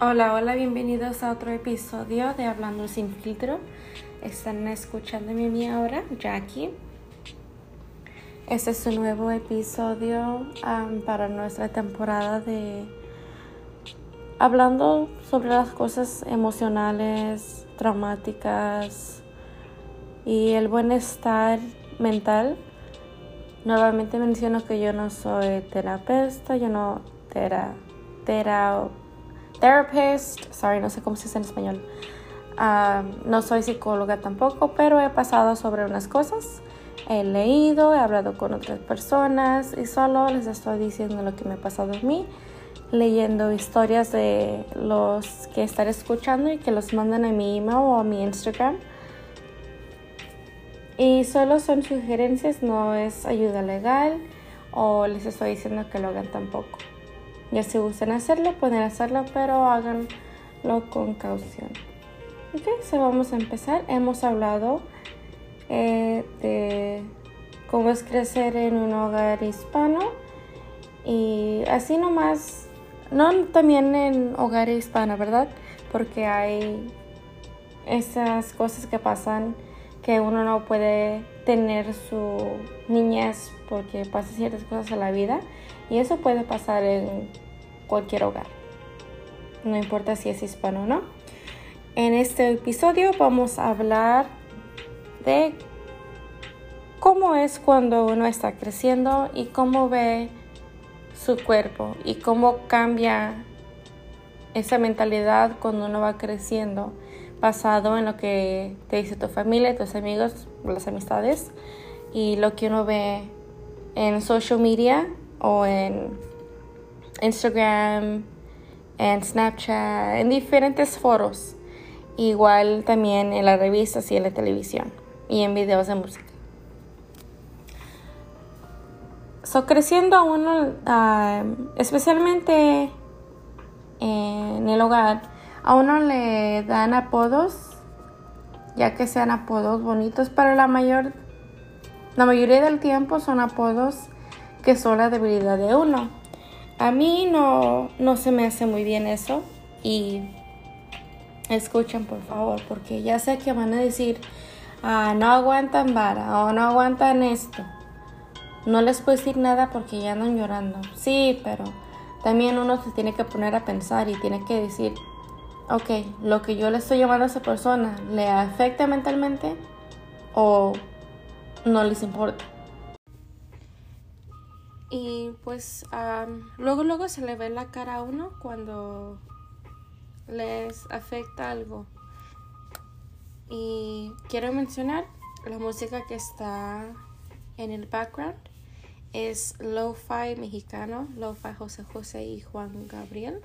Hola, hola, bienvenidos a otro episodio de Hablando sin filtro. Están escuchando a mí ahora, Jackie. Este es un nuevo episodio para nuestra temporada de hablando sobre las cosas emocionales, traumáticas y el bienestar mental. Nuevamente menciono que yo no soy terapeuta, yo no tera, therapist, sorry, no sé cómo se dice en español. Ah, no soy psicóloga tampoco, pero he pasado sobre unas cosas. He leído, he hablado con otras personas y solo les estoy diciendo lo que me ha pasado a mí, leyendo historias de los que están escuchando y que los mandan a mi email o a mi Instagram. Y solo son sugerencias, no es ayuda legal o les estoy diciendo que lo hagan tampoco. Ya si gustan hacerlo, pueden hacerlo, pero háganlo con caución. Ok, so vamos a empezar. Hemos hablado eh, de cómo es crecer en un hogar hispano y así nomás, no también en hogar hispano, ¿verdad? Porque hay esas cosas que pasan que uno no puede tener su niñez porque pasa ciertas cosas en la vida y eso puede pasar en cualquier hogar. No importa si es hispano o no. En este episodio vamos a hablar de cómo es cuando uno está creciendo y cómo ve su cuerpo y cómo cambia esa mentalidad cuando uno va creciendo basado en lo que te dice tu familia, tus amigos, las amistades y lo que uno ve en social media o en Instagram, en Snapchat, en diferentes foros. Igual también en las revistas y en la televisión y en videos de música. So, creciendo uno, ah, especialmente en el hogar, a uno le dan apodos, ya que sean apodos bonitos, pero la mayor, la mayoría del tiempo son apodos que son la debilidad de uno. A mí no, no se me hace muy bien eso y escuchen por favor, porque ya sé que van a decir, ah, no aguantan vara o no aguantan esto. No les puedo decir nada porque ya andan llorando. Sí, pero también uno se tiene que poner a pensar y tiene que decir, ok, lo que yo le estoy llamando a esa persona, ¿le afecta mentalmente o no les importa? Y pues luego, luego se le ve la cara a uno cuando les afecta algo. Y quiero mencionar la música que está en el background. Es Lo-Fi mexicano, Lo-Fi José José y Juan Gabriel.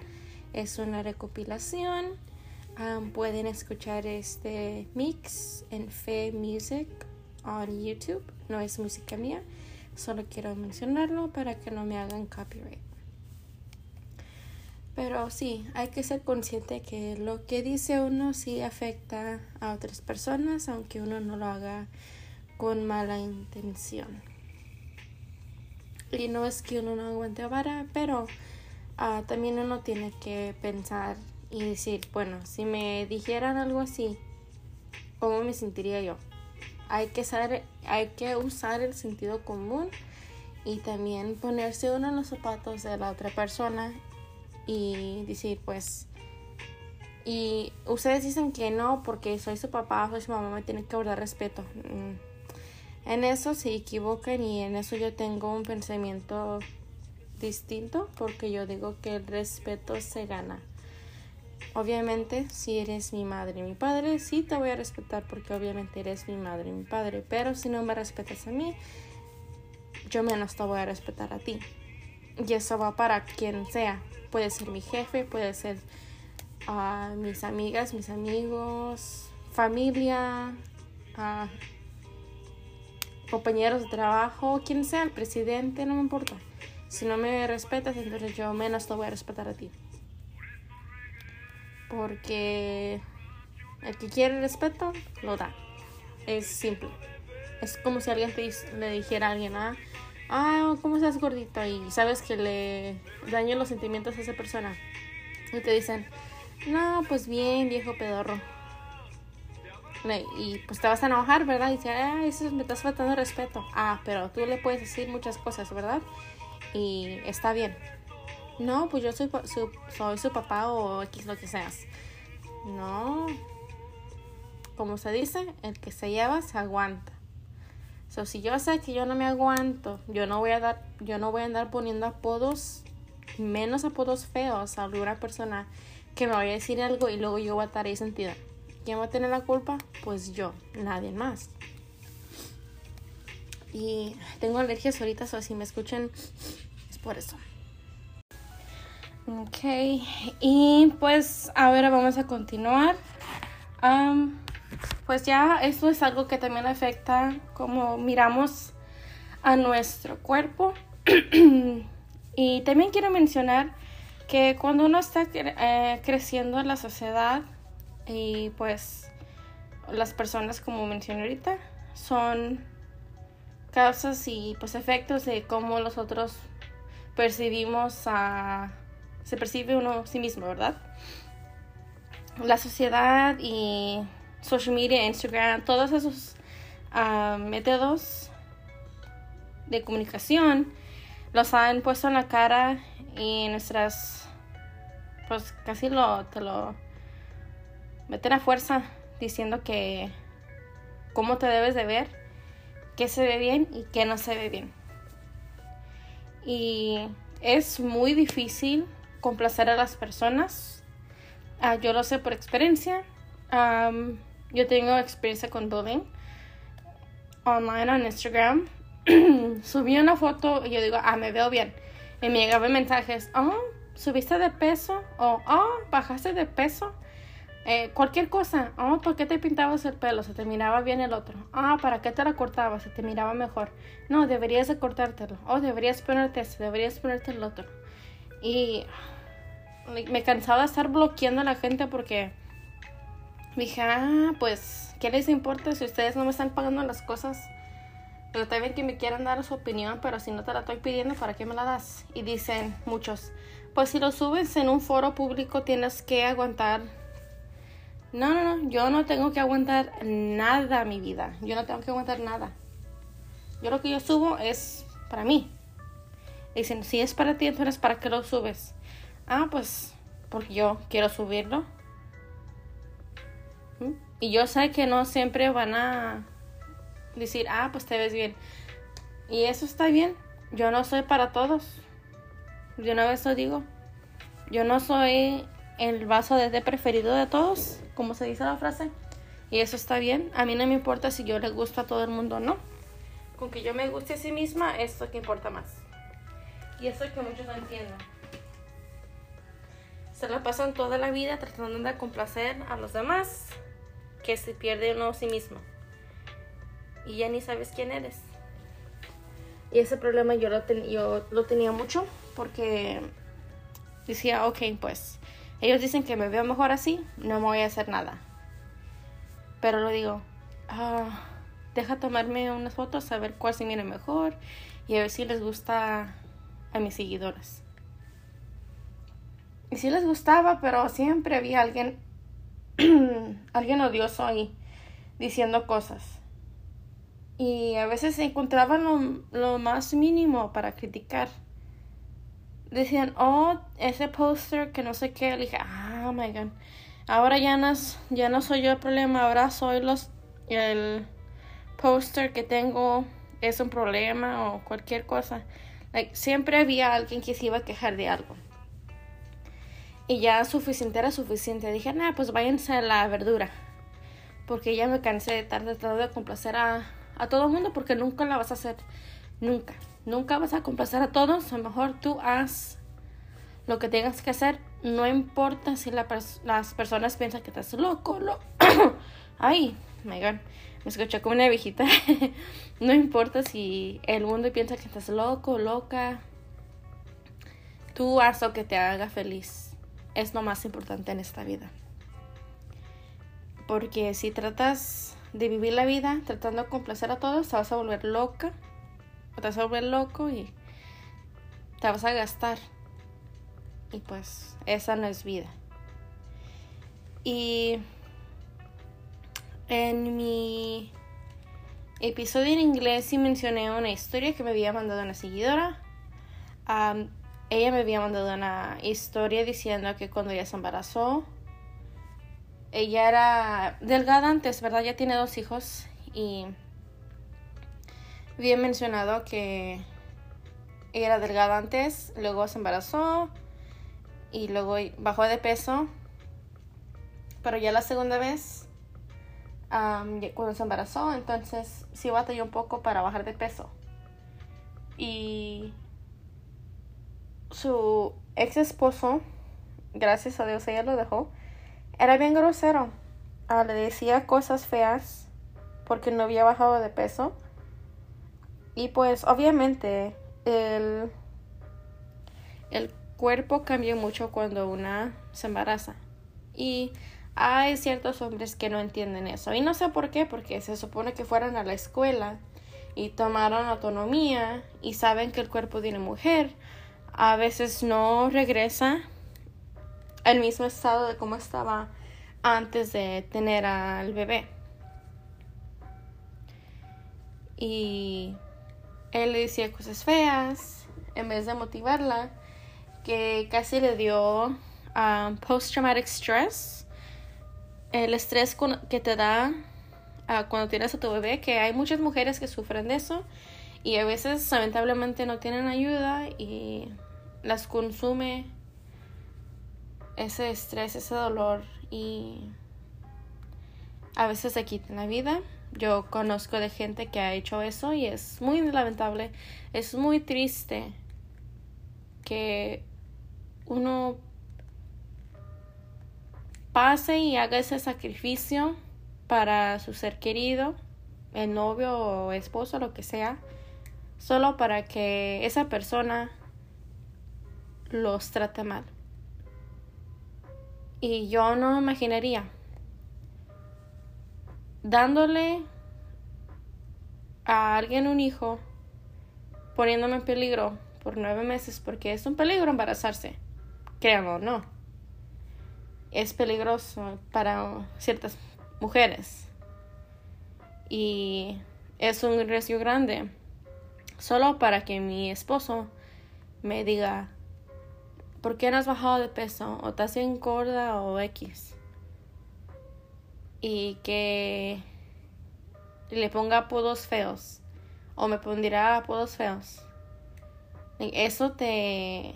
Es una recopilación. pueden escuchar este mix en Fe Music on YouTube. No es música mía. Solo quiero mencionarlo para que no me hagan copyright. Pero sí, hay que ser consciente que lo que dice uno sí afecta a otras personas, aunque uno no lo haga con mala intención. Y no es que uno no aguante vara, pero ah, también uno tiene que pensar y decir, bueno, si me dijeran algo así, ¿cómo me sentiría yo? Hay que, saber, hay que usar el sentido común y también ponerse uno en los zapatos de la otra persona y decir pues y ustedes dicen que no porque soy su papá soy su mamá me tienen que guardar respeto mm. en eso se equivocan y en eso yo tengo un pensamiento distinto porque yo digo que el respeto se gana Obviamente, si eres mi madre y mi padre, sí te voy a respetar porque obviamente eres mi madre y mi padre. Pero si no me respetas a mí, yo menos te voy a respetar a ti. Y eso va para quien sea. Puede ser mi jefe, puede ser uh, mis amigas, mis amigos, familia, uh, compañeros de trabajo, quien sea, el presidente, no me importa. Si no me respetas, entonces yo menos te voy a respetar a ti. Porque el que quiere respeto, lo da. Es simple. Es como si alguien te, le dijera a alguien, ah, ah, ¿cómo estás gordito? Y sabes que le daño los sentimientos a esa persona. Y te dicen, No, pues bien, viejo pedorro. Y pues te vas a enojar, ¿verdad? Y dice, ah, eso me estás faltando respeto. Ah, pero tú le puedes decir muchas cosas, ¿verdad? Y está bien. No, pues yo soy su, soy su papá o X lo que seas. No. Como se dice, el que se lleva se aguanta. So, si yo sé que yo no me aguanto, yo no voy a dar, yo no voy a andar poniendo apodos, menos apodos feos a alguna persona que me vaya a decir algo y luego yo voy a estar ahí sentida. ¿Quién va a tener la culpa? Pues yo, nadie más. Y tengo alergias ahorita, o si me escuchan, es por eso. Ok, y pues ahora vamos a continuar. pues ya esto es algo que también afecta como miramos a nuestro cuerpo. y también quiero mencionar que cuando uno está eh, creciendo en la sociedad y pues las personas como mencioné ahorita son causas y pues efectos de cómo nosotros percibimos a se percibe uno sí mismo, ¿verdad? La sociedad y social media, Instagram, todos esos ah, métodos de comunicación los han puesto en la cara y nuestras pues casi lo te lo meten a fuerza diciendo que cómo te debes de ver, qué se ve bien y qué no se ve bien. Y es muy difícil complacer a las personas. Ah, yo lo sé por experiencia. yo tengo experiencia con bullying online en Instagram. Subí una foto y yo digo, ah, me veo bien. Y me llegaban mensajes, oh, subiste de peso o oh, bajaste de peso. Eh, cualquier cosa, oh, ¿por qué te pintabas el pelo? Se te miraba bien el otro. Ah, ¿para qué te la cortabas? Se te miraba mejor. No, deberías de cortártelo. Oh, deberías ponerte ese, deberías ponerte el otro. Y me cansaba de estar bloqueando a la gente porque dije, ah, pues, ¿qué les importa si ustedes no me están pagando las cosas? Pero también que me quieran dar su opinión, pero si no te la estoy pidiendo, ¿para qué me la das? Y dicen muchos, pues si lo subes en un foro público tienes que aguantar. No, no, no, yo no tengo que aguantar nada mi vida. Yo no tengo que aguantar nada. Yo lo que yo subo es para mí. Dicen, si es para ti, entonces ¿para qué lo subes? Ah, pues porque yo quiero subirlo. ¿Mm? Y yo sé que no siempre van a decir, ah, pues te ves bien. Y eso está bien. Yo no soy para todos. De una vez lo digo. Yo no soy el vaso de té preferido de todos, como se dice la frase. Y eso está bien. A mí no me importa si yo le gusto a todo el mundo o no. Con que yo me guste a sí misma, eso que importa más. Y eso es que muchos no entienden. Se la pasan toda la vida tratando de complacer a los demás, que se pierde uno a sí mismo. Y ya ni sabes quién eres. Y ese problema yo lo, yo lo tenía mucho porque decía, ok, pues ellos dicen que me veo mejor así, no me voy a hacer nada. Pero lo digo, ah, deja tomarme unas fotos, a ver cuál se mira mejor y a ver si les gusta a mis seguidores. Y sí les gustaba, pero siempre había alguien, alguien odioso ahí diciendo cosas. Y a veces se encontraban lo, lo más mínimo para criticar. Decían, oh, ese póster que no sé qué. Le dije, ah, my God. Ahora ya no, ya no soy yo el problema, ahora soy los, el póster que tengo es un problema o cualquier cosa. Like, siempre había alguien que se iba a quejar de algo. Y ya suficiente era suficiente. Dije, nah, pues váyanse a la verdura. Porque ya me cansé de estar tratando de complacer a, a todo el mundo porque nunca la vas a hacer. Nunca. Nunca vas a complacer a todos. A lo mejor tú haz lo que tengas que hacer. No importa si las personas piensan que estás loco. Lo Ay, my God. Me escuché como una viejita. no importa si el mundo piensa que estás loco, loca. Tú haz lo que te haga feliz es lo más importante en esta vida. Porque si tratas de vivir la vida tratando de complacer a todos, te vas a volver loca, te vas a volver loco y te vas a gastar. Y pues esa no es vida. Y en mi episodio en inglés sí mencioné una historia que me había mandado una seguidora. Ella me había mandado una historia diciendo que cuando ella se embarazó, ella era delgada antes, ¿verdad? Ya tiene dos hijos y había mencionado que ella era delgada antes, luego se embarazó y luego bajó de peso. Pero ya la segunda vez cuando se embarazó, entonces sí batalló un poco para bajar de peso. Y su ex esposo, gracias a Dios ella lo dejó, era bien grosero. Ah, le decía cosas feas porque no había bajado de peso. Y pues obviamente el, el cuerpo cambia mucho cuando una se embaraza. Y hay ciertos hombres que no entienden eso. Y no sé por qué, porque se supone que fueron a la escuela y tomaron autonomía y saben que el cuerpo de una mujer a veces no regresa al mismo estado de como estaba antes de tener al bebé. Y él le decía cosas feas en vez de motivarla, que casi le dio um, post-traumatic stress el estrés que te da ah, cuando tienes a tu bebé, que hay muchas mujeres que sufren de eso y a veces lamentablemente no tienen ayuda y las consume ese estrés, ese dolor y a veces se quitan la vida. Yo conozco de gente que ha hecho eso y es muy lamentable, es muy triste que uno pase y haga ese sacrificio para su ser querido, el novio o esposo, lo que sea, solo para que esa persona los trate mal. Y yo no imaginaría dándole a alguien un hijo, poniéndome en peligro por nueve meses, porque es un peligro embarazarse, créanlo o no. Es peligroso para ciertas mujeres. Y es un riesgo grande. Solo para que mi esposo me diga ¿por qué no has bajado de peso? o estás en gorda o X y que le ponga apodos feos o me pondrá apodos feos eso te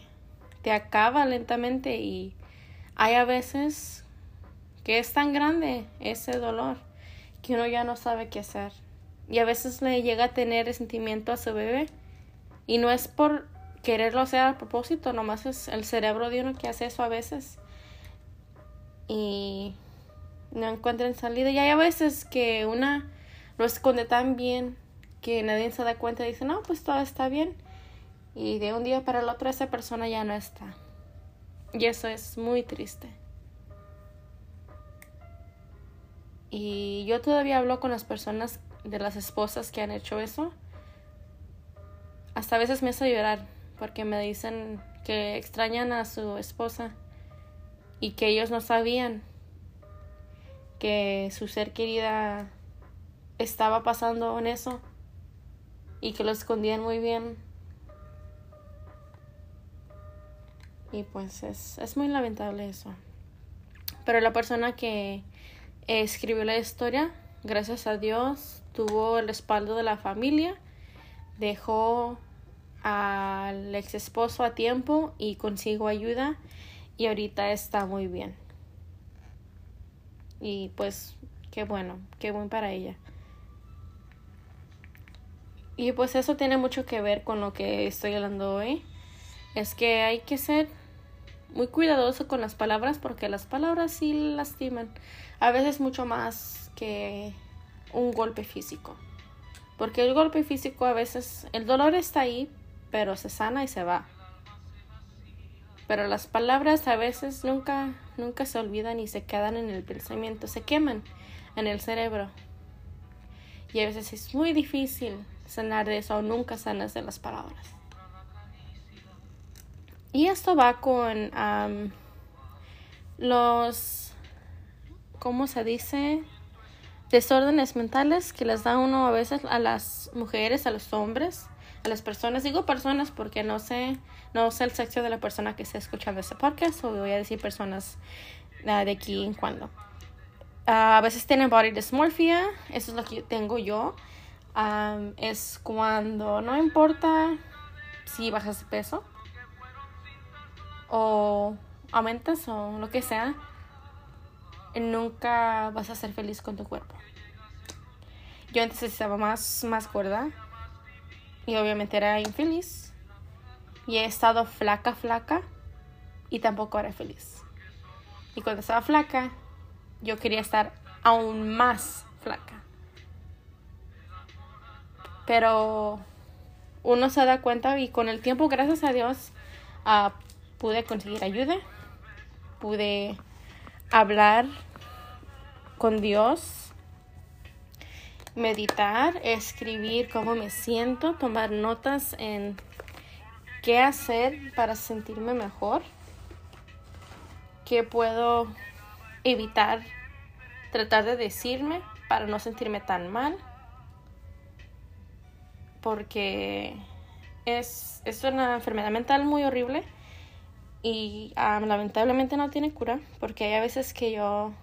te acaba lentamente y hay a veces que es tan grande ese dolor que uno ya no sabe qué hacer. Y a veces le llega a tener resentimiento a su bebé. Y no es por quererlo hacer a propósito, nomás es el cerebro de uno que hace eso a veces. Y no encuentran salida. Y hay a veces que una lo esconde tan bien que nadie se da cuenta y dice, no, pues todo está bien. Y de un día para el otro esa persona ya no está. Y eso es muy triste. Y yo todavía hablo con las personas de las esposas que han hecho eso. Hasta a veces me hace llorar porque me dicen que extrañan a su esposa y que ellos no sabían que su ser querida estaba pasando en eso y que lo escondían muy bien Y pues es, es muy lamentable eso. Pero la persona que escribió la historia, gracias a Dios, tuvo el respaldo de la familia, dejó al ex esposo a tiempo y consiguió ayuda y ahorita está muy bien. Y pues qué bueno, qué bueno para ella. Y pues eso tiene mucho que ver con lo que estoy hablando hoy es que hay que ser muy cuidadoso con las palabras porque las palabras sí lastiman. A veces mucho más que un golpe físico. Porque el golpe físico a veces, el dolor está ahí, pero se sana y se va. Pero las palabras a veces nunca, nunca se olvidan y se quedan en el pensamiento, se queman en el cerebro. Y a veces es muy difícil sanar de eso o nunca sanas de las palabras. Y esto va con los ¿cómo se dice? Desórdenes mentales que les da uno a veces a las mujeres, a los hombres, a las personas. Digo personas porque no sé, no sé el sexo de la persona que está escuchando este podcast o voy a decir personas uh, de aquí en cuando. Uh, a veces tienen body dysmorphia, eso es lo que tengo yo. Um, es cuando no importa si bajas de peso o aumentas o lo que sea, nunca vas a ser feliz con tu cuerpo. Yo antes estaba más, más gorda y obviamente era infeliz. Y he estado flaca, flaca y tampoco era feliz. Y cuando estaba flaca, yo quería estar aún más flaca. Pero uno se da cuenta y con el tiempo, gracias a Dios, uh, pude conseguir ayuda, pude hablar con Dios, meditar, escribir cómo me siento, tomar notas en qué hacer para sentirme mejor, qué puedo evitar, tratar de decirme para no sentirme tan mal, porque es, es una enfermedad mental muy horrible y lamentablemente no tiene cura porque hay a veces que yo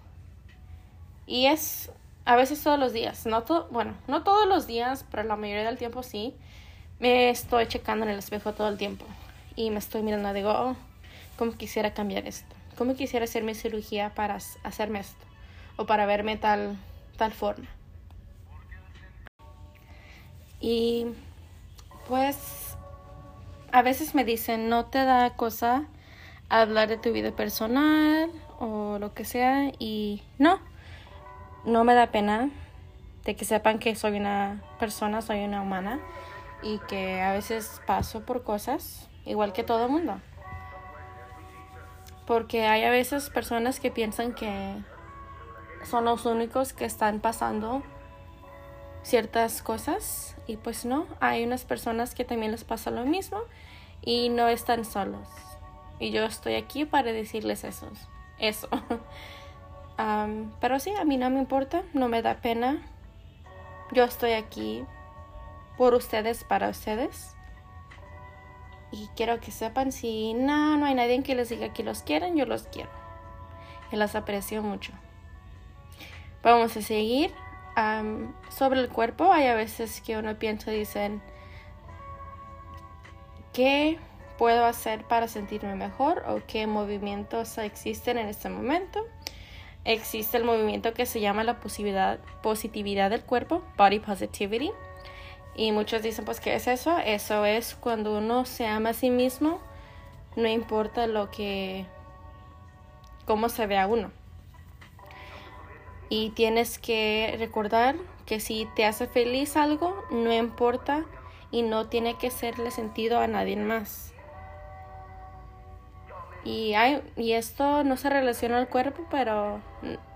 y es a veces todos los días no todo bueno no todos los días pero la mayoría del tiempo sí me estoy checando en el espejo todo el tiempo y me estoy mirando digo oh, cómo quisiera cambiar esto cómo quisiera hacer mi cirugía para hacerme esto o para verme tal tal forma y pues a veces me dicen no te da cosa hablar de tu vida personal o lo que sea y no, no me da pena de que sepan que soy una persona, soy una humana y que a veces paso por cosas igual que todo el mundo. Porque hay a veces personas que piensan que son los únicos que están pasando ciertas cosas y pues no, hay unas personas que también les pasa lo mismo y no están solos. Y yo estoy aquí para decirles eso. eso. pero sí, a mí no me importa, no me da pena. Yo estoy aquí por ustedes, para ustedes. Y quiero que sepan, si no, no hay nadie que les diga que los quieren, yo los quiero. Y los aprecio mucho. Vamos a seguir. sobre el cuerpo, hay a veces que uno piensa, dicen, que puedo hacer para sentirme mejor o qué movimientos existen en este momento. Existe el movimiento que se llama la positividad, positividad del cuerpo, body positivity. Y muchos dicen, pues, ¿qué es eso? Eso es cuando uno se ama a sí mismo, no importa lo que, cómo se vea uno. Y tienes que recordar que si te hace feliz algo, no importa y no tiene que serle sentido a nadie más. Y, hay, y esto no se relaciona al cuerpo, pero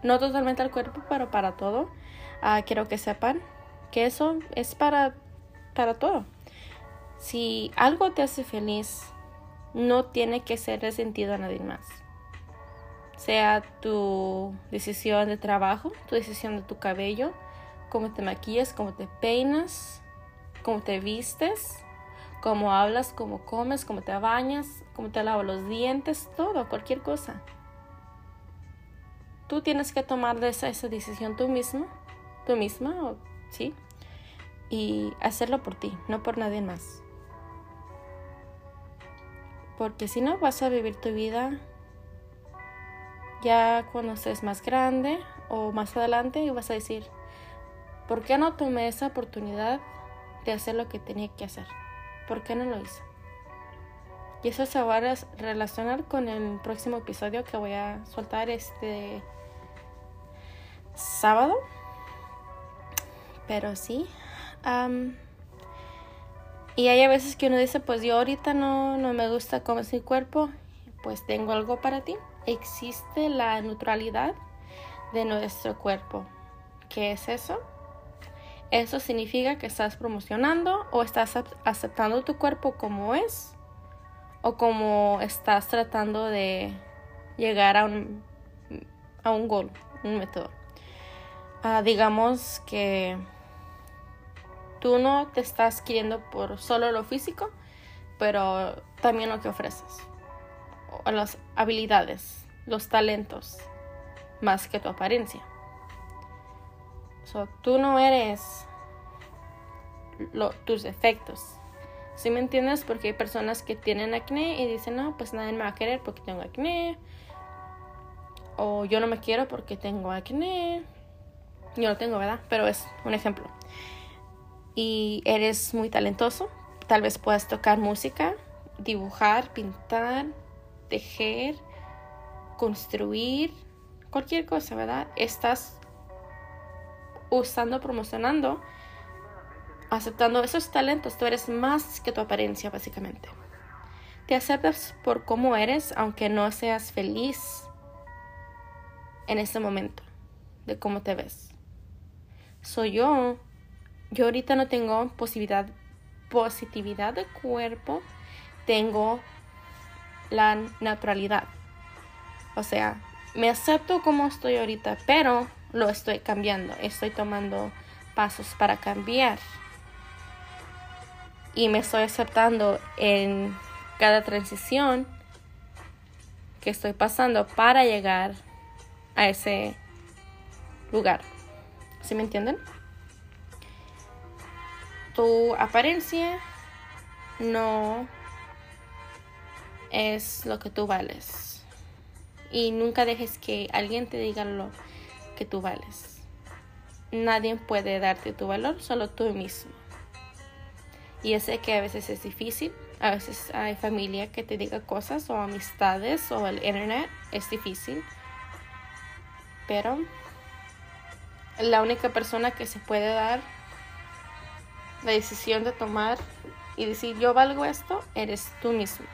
no totalmente al cuerpo, pero para todo. Ah, quiero que sepan que eso es para, para todo. Si algo te hace feliz, no tiene que ser resentido a nadie más. Sea tu decisión de trabajo, tu decisión de tu cabello, cómo te maquillas, cómo te peinas, cómo te vistes, cómo hablas, cómo comes, cómo te bañas, cómo te lavas los dientes, todo, cualquier cosa. Tú tienes que tomar esa, decisión tú mismo, tú misma, ¿sí? Y hacerlo por ti, no por nadie más. Porque si no, vas a vivir tu vida ya cuando estés más grande o más adelante y vas a decir, ¿por qué no tomé esa oportunidad de hacer lo que tenía que hacer? ¿Por qué no lo hice? Y eso se va a relacionar con el próximo episodio que voy a soltar este sábado. Pero sí. y hay a veces que uno dice, pues yo ahorita no, no me gusta cómo es mi cuerpo. Pues tengo algo para ti. Existe la neutralidad de nuestro cuerpo. ¿Qué es eso? Eso significa que estás promocionando o estás aceptando tu cuerpo como es o como estás tratando de llegar a un a un goal, un método. Ah, digamos que tú no te estás queriendo por solo lo físico, pero también lo que ofreces, o las habilidades, los talentos, más que tu apariencia. So, tú no eres tus defectos. ¿Sí me entiendes? Porque hay personas que tienen acné y dicen, no, pues nadie me va a querer porque tengo acné. O yo no me quiero porque tengo acné. Yo no tengo, ¿verdad? Pero es un ejemplo. Y eres muy talentoso. Tal vez puedas tocar música, dibujar, pintar, tejer, construir, cualquier cosa, ¿verdad? Estás usando, promocionando, aceptando esos talentos. Tú eres más que tu apariencia, básicamente. Te aceptas por cómo eres, aunque no seas feliz en ese momento de cómo te ves. Soy yo. Yo ahorita no tengo posibilidad, positividad de cuerpo. Tengo la naturalidad. O sea, me acepto como estoy ahorita, pero lo estoy cambiando. Estoy tomando pasos para cambiar. Y me estoy aceptando en cada transición que estoy pasando para llegar a ese lugar. ¿Sí me entienden? Tu apariencia no es lo que tú vales. Y nunca dejes que alguien te diga lo que tú vales. Nadie puede darte tu valor, solo tú mismo. Y sé que a veces es difícil, a veces hay familia que te diga cosas o amistades o el internet es difícil. Pero la única persona que se puede dar la decisión de tomar y decir yo valgo esto, eres tú mismo.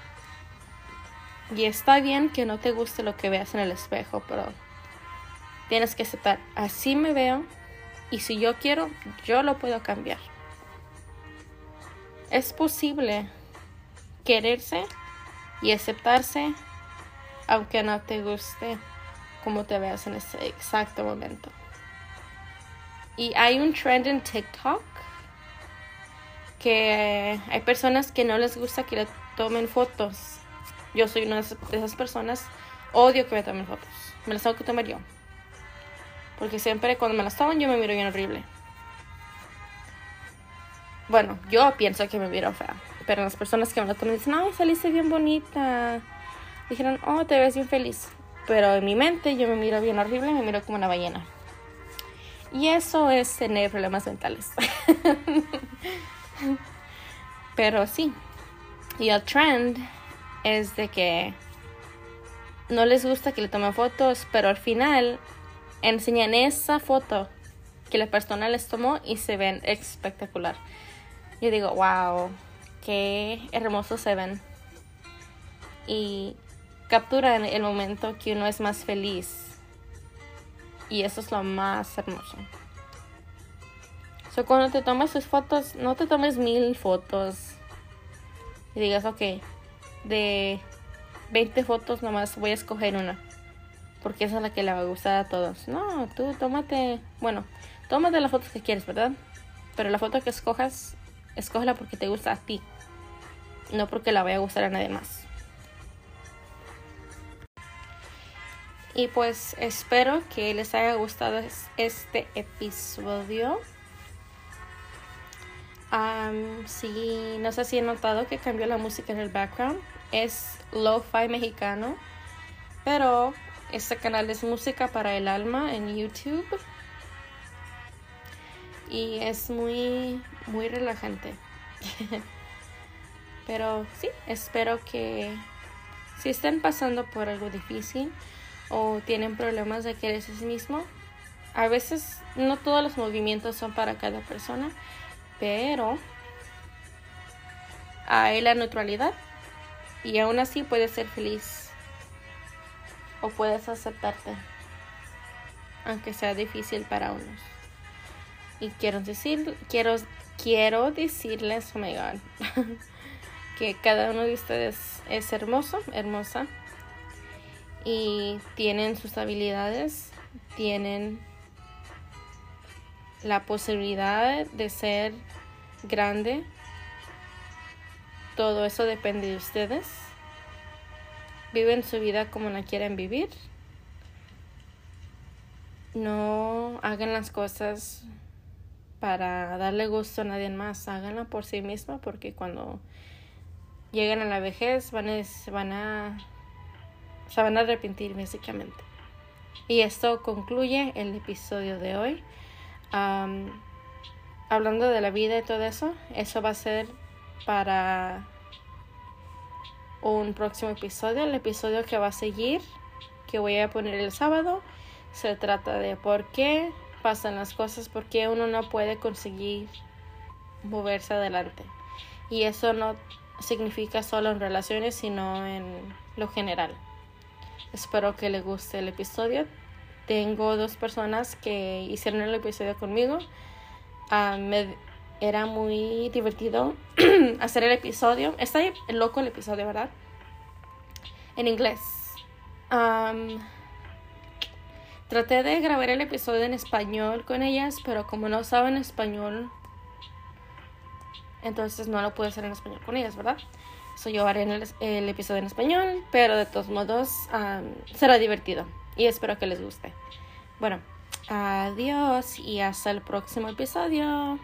Y está bien que no te guste lo que veas en el espejo, pero tienes que aceptar, así me veo y si yo quiero, yo lo puedo cambiar. Es posible quererse y aceptarse aunque no te guste como te veas en ese exacto momento. Y hay un trend en TikTok que hay personas que no les gusta que le tomen fotos yo soy una de esas personas, odio que me tomen fotos. Me las tengo que tomar yo. Porque siempre cuando me las toman yo me miro bien horrible. Bueno, yo pienso que me miro fea. Pero las personas que me las toman dicen, ay, saliste bien bonita. Dijeron, oh, te ves bien feliz. Pero en mi mente yo me miro bien horrible, me miro como una ballena. Y eso es tener problemas mentales. Pero sí. Y el trend es de que no les gusta que le tomen fotos, pero al final enseñan esa foto que la persona les tomó y se ven espectacular. Yo digo, wow, qué hermosos se ven. Y capturan el momento que uno es más feliz. Y eso es lo más hermoso. So, cuando te tomas tus fotos, no te tomes mil fotos. Y digas, ok, de 20 fotos nomás voy a escoger una. Porque esa es la que le va a gustar a todos. No, tú tómate, bueno, tómate las fotos que quieres, ¿verdad? Pero la foto que escojas, escógela porque te gusta a ti. No porque la vaya a gustar a nadie más. Y pues espero que les haya gustado este episodio. si no sé si he notado que cambió la música en el background es lo-fi mexicano, pero este canal es música para el alma en YouTube y es muy muy relajante. pero sí, espero que si estén pasando por algo difícil o tienen problemas de quererse mismo, a veces no todos los movimientos son para cada persona, pero hay la neutralidad y aún así puedes ser feliz o puedes aceptarte, aunque sea difícil para unos. Y quiero decir, quiero, quiero decirles, oh my God, que cada uno de ustedes es hermoso, hermosa. y tienen sus habilidades, tienen la posibilidad de ser grande. Todo eso depende de ustedes. Viven su vida como la quieren vivir. No hagan las cosas para darle gusto a nadie más. Háganlo por sí misma porque cuando lleguen a la vejez van a, van a, se van a arrepentir básicamente. Y esto concluye el episodio de hoy. hablando de la vida y todo eso, eso va a ser para un próximo episodio. El episodio que va a seguir, que voy a poner el sábado, se trata de por qué pasan las cosas, por qué uno no puede conseguir moverse adelante. Y eso no significa solo en relaciones, sino en lo general. Espero que les guste el episodio. Tengo dos personas que hicieron el episodio conmigo. Ah, me, era muy divertido hacer el episodio. Está loco el episodio, ¿verdad? En inglés. traté de grabar el episodio en español con ellas, pero como no saben español, entonces no lo pude hacer en español con ellas, ¿verdad? So, yo haré el, episodio en español, pero de todos modos será divertido y espero que les guste. Bueno, adiós y hasta el próximo episodio.